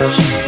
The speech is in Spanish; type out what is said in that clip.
Dios.